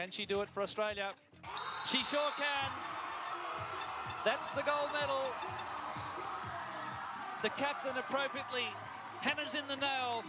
Can she do it for Australia? She sure can. That's the gold medal. The captain appropriately hammers in the nail.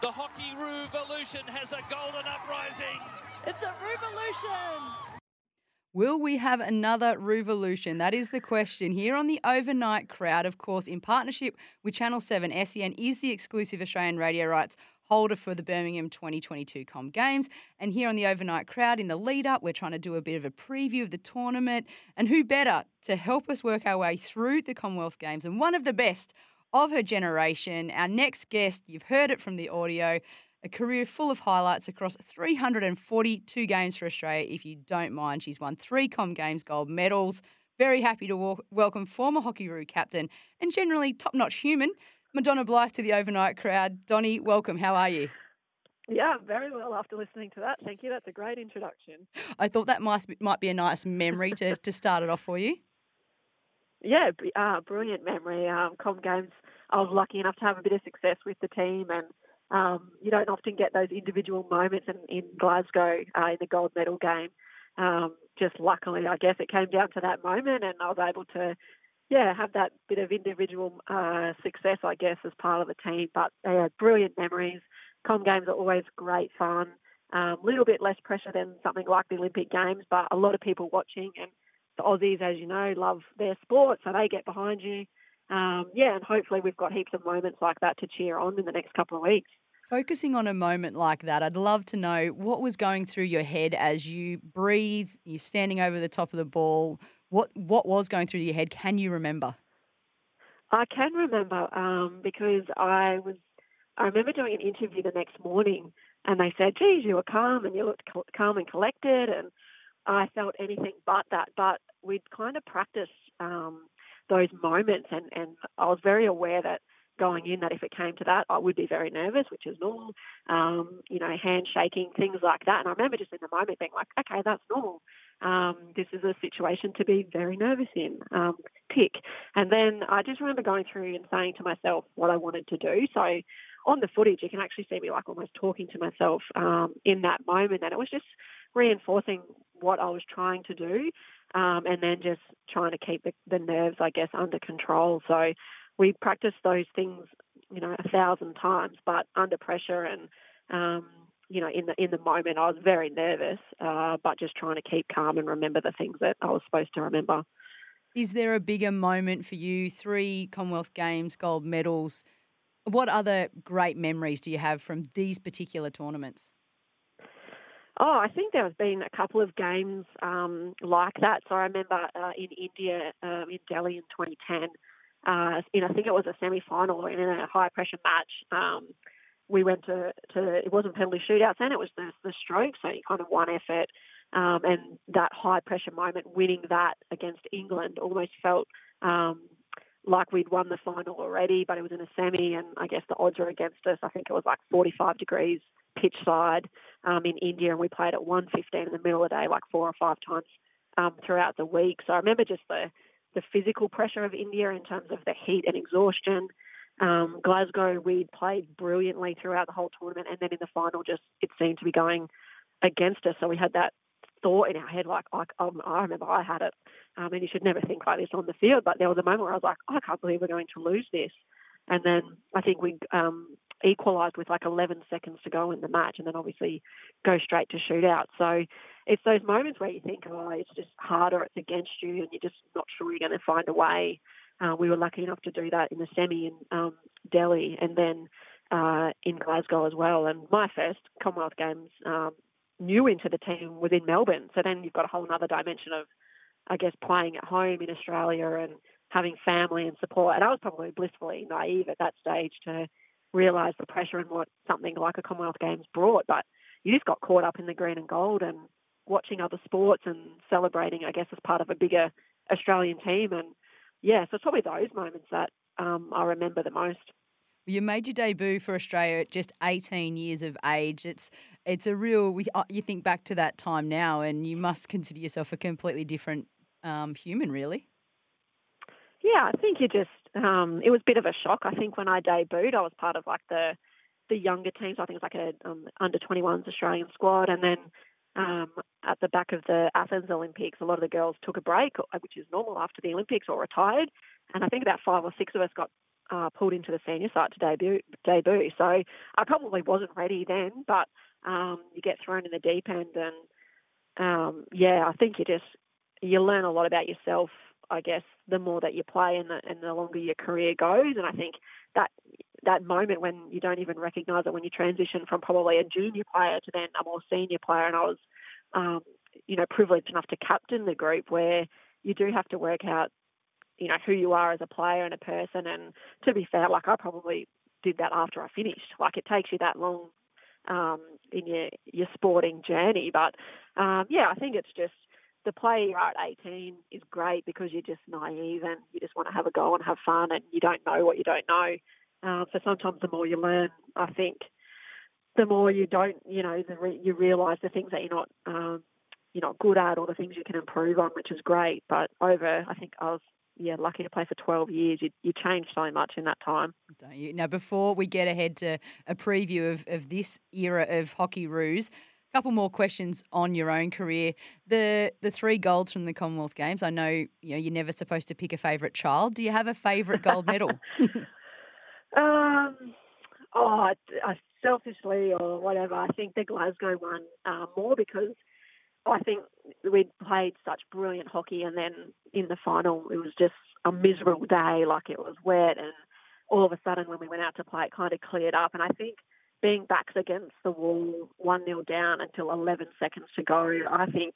The hockey revolution has a golden uprising. It's a revolution. Will we have another revolution? That is the question here on the overnight crowd. Of course, in partnership with Channel 7, SEN is the exclusive Australian radio rights holder for the Birmingham 2022 Com Games. And here on the overnight crowd, in the lead up, we're trying to do a bit of a preview of the tournament. And who better to help us work our way through the Commonwealth Games and one of the best of her generation? Our next guest, you've heard it from the audio. A career full of highlights across 342 games for Australia, if you don't mind. She's won three Com Games gold medals. Very happy to walk, welcome former Hockey-Roo captain and generally top notch human, Madonna Blyth to the overnight crowd. Donny, welcome. How are you? Yeah, very well after listening to that. Thank you. That's a great introduction. I thought that might be, might be a nice memory to, to start it off for you. Yeah, uh, brilliant memory. Um, Com Games, I was lucky enough to have a bit of success with the team, and um, you don't often get those individual moments in, in Glasgow uh, in the gold medal game. Um, just luckily, I guess it came down to that moment, and I was able to yeah, have that bit of individual uh, success, I guess, as part of the team. But yeah, brilliant memories. Com games are always great fun. A um, little bit less pressure than something like the Olympic Games, but a lot of people watching. And the Aussies, as you know, love their sport, so they get behind you. Um, yeah, and hopefully we've got heaps of moments like that to cheer on in the next couple of weeks. Focusing on a moment like that, I'd love to know what was going through your head as you breathe, you're standing over the top of the ball what what was going through your head? Can you remember? I can remember um, because I was. I remember doing an interview the next morning, and they said, "Geez, you were calm and you looked calm and collected," and I felt anything but that. But we'd kind of practiced um, those moments, and and I was very aware that going in that if it came to that, I would be very nervous, which is normal. Um, you know, handshaking, things like that. And I remember just in the moment being like, okay, that's normal um, this is a situation to be very nervous in. Um, tick. And then I just remember going through and saying to myself what I wanted to do. So on the footage, you can actually see me like almost talking to myself um, in that moment. And it was just reinforcing what I was trying to do um, and then just trying to keep the, the nerves, I guess, under control. So we practiced those things, you know, a thousand times, but under pressure and um, you know, in the in the moment, I was very nervous, uh, but just trying to keep calm and remember the things that I was supposed to remember. Is there a bigger moment for you? Three Commonwealth Games gold medals. What other great memories do you have from these particular tournaments? Oh, I think there has been a couple of games um, like that. So I remember uh, in India, um, in Delhi in 2010, uh, in I think it was a semi-final or in a high-pressure match. Um, we went to, to it wasn't penalty shootouts then, it was the, the stroke, so you kind of one effort. Um, and that high pressure moment, winning that against England, almost felt um, like we'd won the final already, but it was in a semi, and I guess the odds were against us. I think it was like 45 degrees pitch side um, in India, and we played at 115 in the middle of the day, like four or five times um, throughout the week. So I remember just the the physical pressure of India in terms of the heat and exhaustion. Um, Glasgow, we played brilliantly throughout the whole tournament, and then in the final, just it seemed to be going against us. So we had that thought in our head, like, like um, I remember I had it, um, and you should never think like this on the field. But there was a moment where I was like, I can't believe we're going to lose this. And then I think we um, equalised with like 11 seconds to go in the match, and then obviously go straight to shootout. So it's those moments where you think, oh, it's just harder, it's against you, and you're just not sure you're going to find a way. Uh, we were lucky enough to do that in the semi in um, Delhi, and then uh, in Glasgow as well. And my first Commonwealth Games um, new into the team was in Melbourne. So then you've got a whole other dimension of, I guess, playing at home in Australia and having family and support. And I was probably blissfully naive at that stage to realise the pressure and what something like a Commonwealth Games brought. But you just got caught up in the green and gold and watching other sports and celebrating, I guess, as part of a bigger Australian team. And yeah, so it's probably those moments that um, I remember the most. You made your debut for Australia at just 18 years of age. It's it's a real. Uh, you think back to that time now, and you must consider yourself a completely different um, human, really. Yeah, I think you just. Um, it was a bit of a shock. I think when I debuted, I was part of like the the younger teams. I think it was like a um, under 21s Australian squad, and then um, at the back of the Athens Olympics, a lot of the girls took a break, uh, which is normal after the Olympics, or retired. And I think about five or six of us got uh, pulled into the senior side to debut. Debut, so I probably wasn't ready then, but um, you get thrown in the deep end, and um, yeah, I think you just you learn a lot about yourself. I guess the more that you play and the, and the longer your career goes, and I think that that moment when you don't even recognise it when you transition from probably a junior player to then a more senior player, and I was, um, you know, privileged enough to captain the group where you do have to work out you know who you are as a player and a person. And to be fair, like I probably did that after I finished. Like it takes you that long um, in your your sporting journey, but um, yeah, I think it's just the play you're at 18 is great because you're just naive and you just want to have a go and have fun and you don't know what you don't know. Um, so sometimes the more you learn, I think, the more you don't, you know, the re- you realise the things that you're not, um, you're not good at or the things you can improve on, which is great. But over, I think I was yeah, lucky to play for 12 years. You, you change so much in that time. Don't you? Now, before we get ahead to a preview of, of this era of hockey roos, a couple more questions on your own career. The the three golds from the Commonwealth Games. I know you know you're never supposed to pick a favourite child. Do you have a favourite gold medal? um, oh, selfishly or whatever, I think the Glasgow one uh, more because I think we'd played such brilliant hockey, and then in the final, it was just a miserable day. Like it was wet, and all of a sudden, when we went out to play, it kind of cleared up. And I think being backs against the wall, one 0 down until 11 seconds to go, I think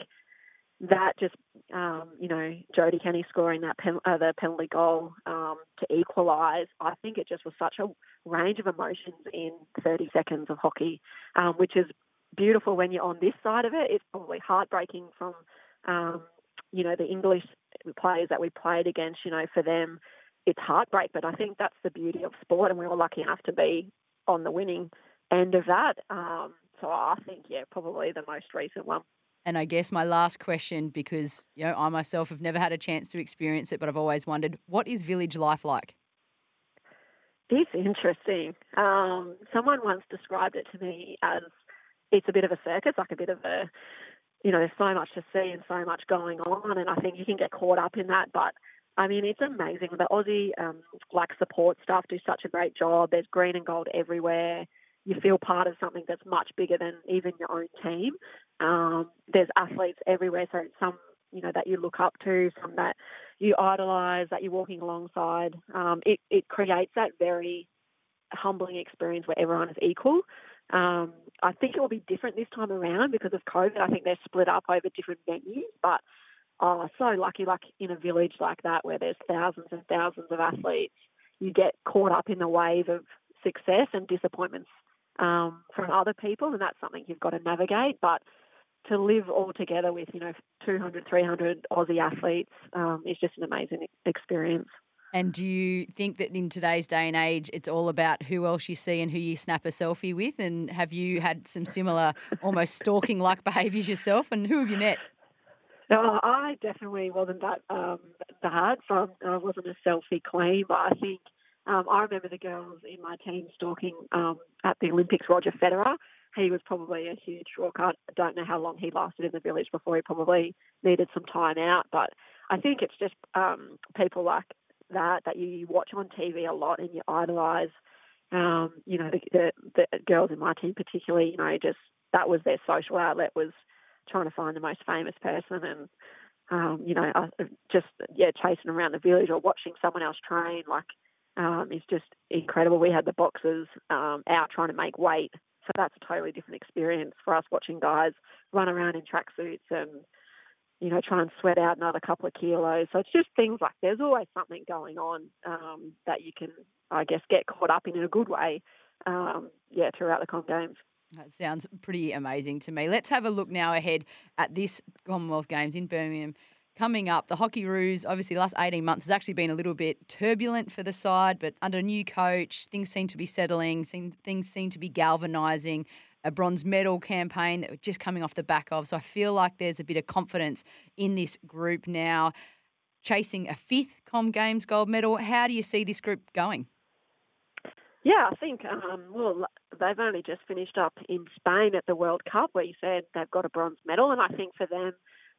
that just, um, you know, Jodie Kenny scoring that pen, uh, the penalty goal um, to equalise. I think it just was such a range of emotions in 30 seconds of hockey, um, which is beautiful when you're on this side of it. It's probably heartbreaking from, um, you know, the English players that we played against. You know, for them, it's heartbreak. But I think that's the beauty of sport, and we were lucky enough to be on the winning end of that. Um, so I think, yeah, probably the most recent one. And I guess my last question, because you know I myself have never had a chance to experience it, but I've always wondered, what is village life like? It's interesting. Um, someone once described it to me as it's a bit of a circus, like a bit of a, you know, there's so much to see and so much going on, and I think you can get caught up in that. But I mean, it's amazing. The Aussie um, like support staff do such a great job. There's green and gold everywhere. You feel part of something that's much bigger than even your own team. Um, there's athletes everywhere, so some you know that you look up to, some that you idolise, that you're walking alongside. Um, it it creates that very humbling experience where everyone is equal. Um, I think it will be different this time around because of COVID. I think they're split up over different venues, but oh, so lucky, like in a village like that where there's thousands and thousands of athletes, you get caught up in the wave of success and disappointments um, from other people, and that's something you've got to navigate. But to live all together with, you know, 200, 300 Aussie athletes um, is just an amazing experience. And do you think that in today's day and age, it's all about who else you see and who you snap a selfie with? And have you had some similar, almost stalking like behaviours yourself? And who have you met? No, I definitely wasn't that um, bad. So I wasn't a selfie queen, but I think um, I remember the girls in my team stalking um, at the Olympics. Roger Federer, he was probably a huge rock. I don't know how long he lasted in the village before he probably needed some time out, but I think it's just um, people like that that you watch on TV a lot and you idolise. um, you know, the, the, the girls in my team particularly, you know, just that was their social outlet was trying to find the most famous person and um, you know, uh, just yeah, chasing around the village or watching someone else train like um, is just incredible. We had the boxers um, out trying to make weight, so that's a totally different experience for us watching guys run around in tracksuits and you know try and sweat out another couple of kilos. So it's just things like there's always something going on um, that you can, I guess, get caught up in in a good way. Um, yeah, throughout the Com Games. That sounds pretty amazing to me. Let's have a look now ahead at this Commonwealth Games in Birmingham. Coming up, the Hockeyroos, obviously, the last 18 months has actually been a little bit turbulent for the side, but under a new coach, things seem to be settling, things seem to be galvanising. A bronze medal campaign that we're just coming off the back of. So I feel like there's a bit of confidence in this group now. Chasing a fifth Com Games gold medal. How do you see this group going? Yeah, I think, um, well, they've only just finished up in Spain at the World Cup where you said they've got a bronze medal. And I think for them,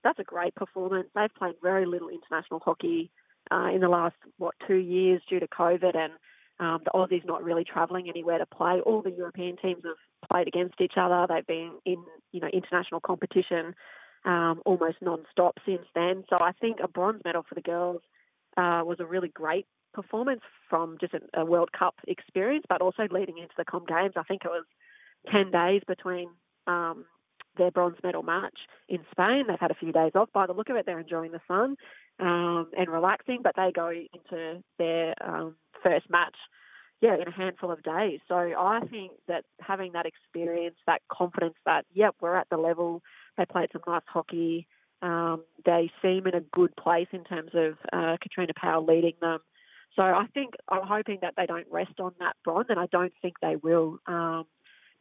that's a great performance. They've played very little international hockey uh, in the last, what, two years due to COVID. And um, the Aussies not really travelling anywhere to play. All the European teams have played against each other. They've been in, you know, international competition um, almost non-stop since then. So I think a bronze medal for the girls uh, was a really great performance from just a, a, World Cup experience, but also leading into the Com Games. I think it was 10 days between um, their bronze medal match in Spain. They've had a few days off by the look of it. They're enjoying the sun um, and relaxing, but they go into their um, first match. Yeah, in a handful of days. So I think that having that experience, that confidence that, yep, we're at the level, they played some nice hockey, um, they seem in a good place in terms of uh, Katrina Powell leading them so I think I'm hoping that they don't rest on that bronze, and I don't think they will, because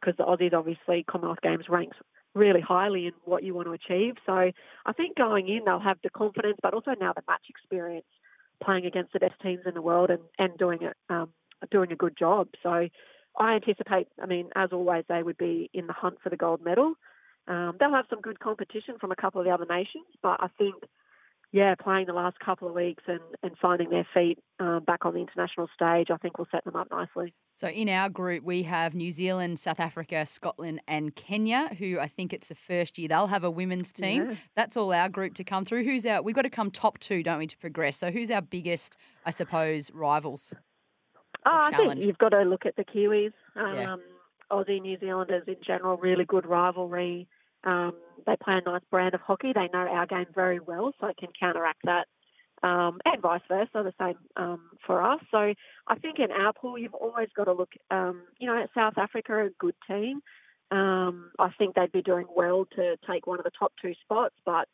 um, the Aussies obviously Commonwealth Games ranks really highly in what you want to achieve. So I think going in they'll have the confidence, but also now the match experience, playing against the best teams in the world and and doing it um, doing a good job. So I anticipate, I mean, as always, they would be in the hunt for the gold medal. Um, they'll have some good competition from a couple of the other nations, but I think yeah, playing the last couple of weeks and, and finding their feet um, back on the international stage, I think will set them up nicely. So in our group, we have New Zealand, South Africa, Scotland, and Kenya, who I think it's the first year they'll have a women's team. Yeah. That's all our group to come through. Who's our? We've got to come top two, don't we, to progress? So who's our biggest, I suppose, rivals? Oh, I think you've got to look at the Kiwis. Um, yeah. Aussie, New Zealanders in general, really good rivalry. Um, they play a nice brand of hockey. They know our game very well, so it can counteract that. Um, and vice versa, the same um, for us. So I think in our pool, you've always got to look, um, you know, at South Africa, a good team. Um, I think they'd be doing well to take one of the top two spots, but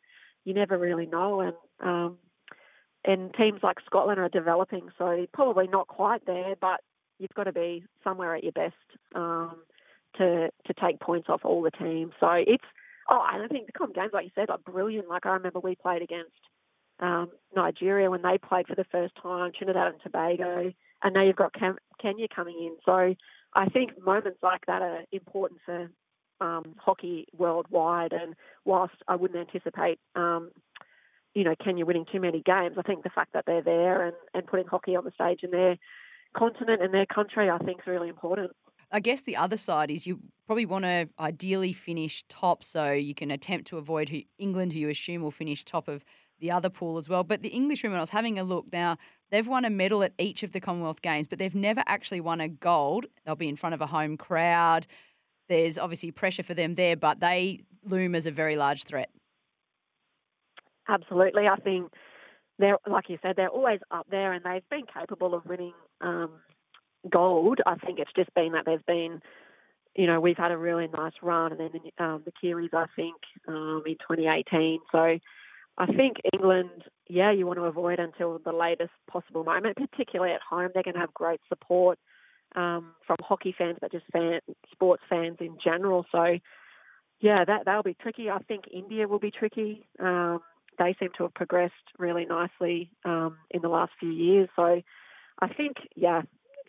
you never really know. And um, and teams like Scotland are developing, so probably not quite there, but you've got to be somewhere at your best um, to to take points off all the teams. So it's Oh, and I think the Com Games, like you said, are brilliant. Like I remember we played against um, Nigeria when they played for the first time, Trinidad and Tobago, and now you've got Cam- Kenya coming in. So I think moments like that are important for um, hockey worldwide. And whilst I wouldn't anticipate, um, you know, Kenya winning too many games, I think the fact that they're there and, and putting hockey on the stage in their continent and their country, I think is really important. I guess the other side is you probably want to ideally finish top so you can attempt to avoid who, England, who you assume will finish top of the other pool as well. But the English women, I was having a look now, they've won a medal at each of the Commonwealth Games, but they've never actually won a gold. They'll be in front of a home crowd. There's obviously pressure for them there, but they loom as a very large threat. Absolutely. I think they're, like you said, they're always up there and they've been capable of winning um, gold. I think it's just been that there's been, you know, we've had a really nice run, and then um, the Kiwis, I think, um, in 2018. So I think England, yeah, you want to avoid until the latest possible moment, particularly at home. They're going to have great support um, from hockey fans, but just fan, sports fans in general. So yeah, that that'll be tricky. I think India will be tricky. Um, they seem to have progressed really nicely um, in the last few years. So I think, yeah,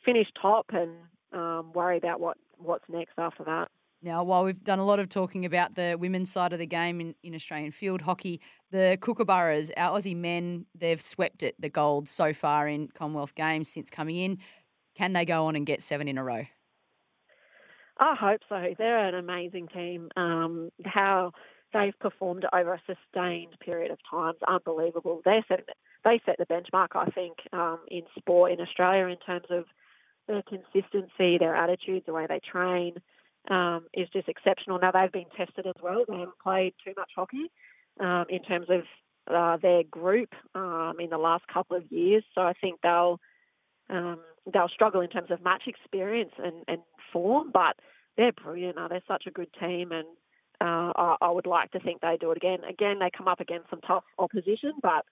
finish top and um, worry about what, what's next after that. Now, while we've done a lot of talking about the women's side of the game in, in Australian field hockey, the Kookaburras, our Aussie men, they've swept it, the gold so far in Commonwealth Games since coming in. can they go on and get seven in a row? I hope so. They're an amazing team. Um, how they've performed over a sustained period of time is unbelievable. They set they set the benchmark, I think, um, in sport in Australia in terms of their consistency, their attitudes, the way they train um, is just exceptional. Now they've been tested as well. They haven't played too much hockey um, in terms of uh, their group um, in the last couple of years, so I think they'll um, they'll struggle in terms of match experience and, and form, but they're brilliant. They're such a good team, and uh, I, I, would like to think they do it again. Again, they come up against some tough opposition, but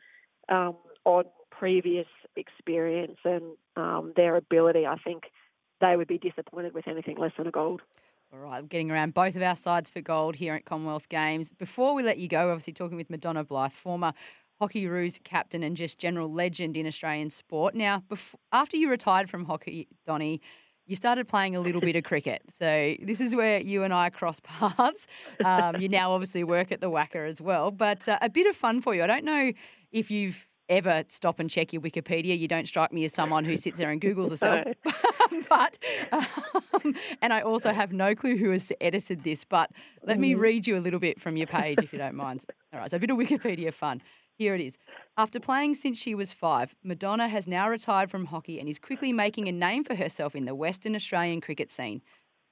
um, on previous experience and um, their ability, I think they would be disappointed with anything less than a gold. All right, getting around both of our sides for gold here at Commonwealth Games. Before we let you go, obviously talking with Madonna Blyth, former Hockey Hockeyroos captain and just general legend in Australian sport. Now, before, after you retired from hockey, Donny, you started playing a little bit of cricket. So this is where you and I cross paths. Um, you now obviously work at the WACA as well, but uh, a bit of fun for you. I don't know if you've ever stop and check your Wikipedia. You don't strike me as someone who sits there and Googles herself. but, um, and I also have no clue who has edited this, but let me mm-hmm. read you a little bit from your page if you don't mind. All right, so a bit of Wikipedia fun. Here it is. After playing since she was five, Madonna has now retired from hockey and is quickly making a name for herself in the Western Australian cricket scene.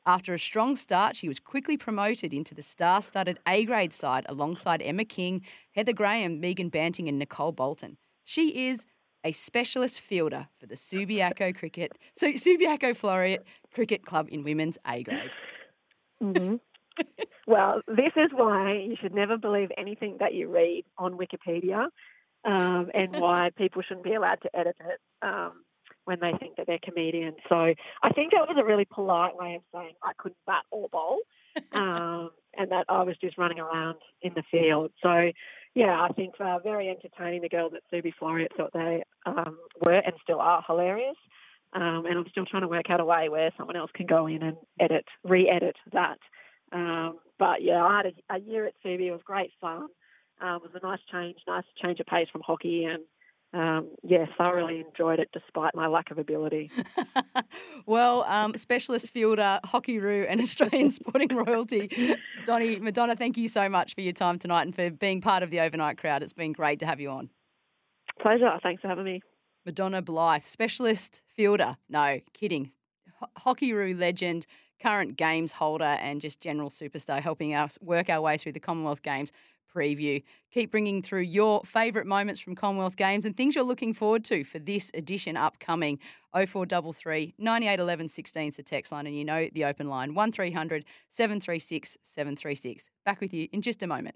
After a strong start, she was quickly promoted into the star studded A grade side alongside Emma King, Heather Graham, Megan Banting, and Nicole Bolton. She is a specialist fielder for the Subiaco Cricket, so Subiaco Floreat Cricket Club in women's A grade. Mm-hmm. well, this is why you should never believe anything that you read on Wikipedia, um, and why people shouldn't be allowed to edit it um, when they think that they're comedians. So I think that was a really polite way of saying I couldn't bat or bowl, um, and that I was just running around in the field. So yeah, I think uh, very entertaining. The girls at Subi Floreat thought they um, were and still are hilarious. Um, and I'm still trying to work out a way where someone else can go in and edit, re-edit that. Um, but yeah, I had a, a, year at Subi. It was great fun. Um, it was a nice change, nice change of pace from hockey, and um, yeah, thoroughly enjoyed it despite my lack of ability. well, um, specialist fielder, Hockeyroos, and Australian sporting royalty, Donny Madonna, thank you so much for your time tonight and for being part of the overnight crowd. It's been great to have you on. Pleasure. Thanks for having me. Madonna Blyth, specialist fielder. No, kidding. Ho- Hockeyroos legend, current games holder, and just general superstar, helping us work our way through the Commonwealth Games preview. Keep bringing through your favourite moments from Commonwealth Games and things you're looking forward to for this edition upcoming. 0433 98 11 16 is the text line, and you know the open line 1300 736 736. Back with you in just a moment.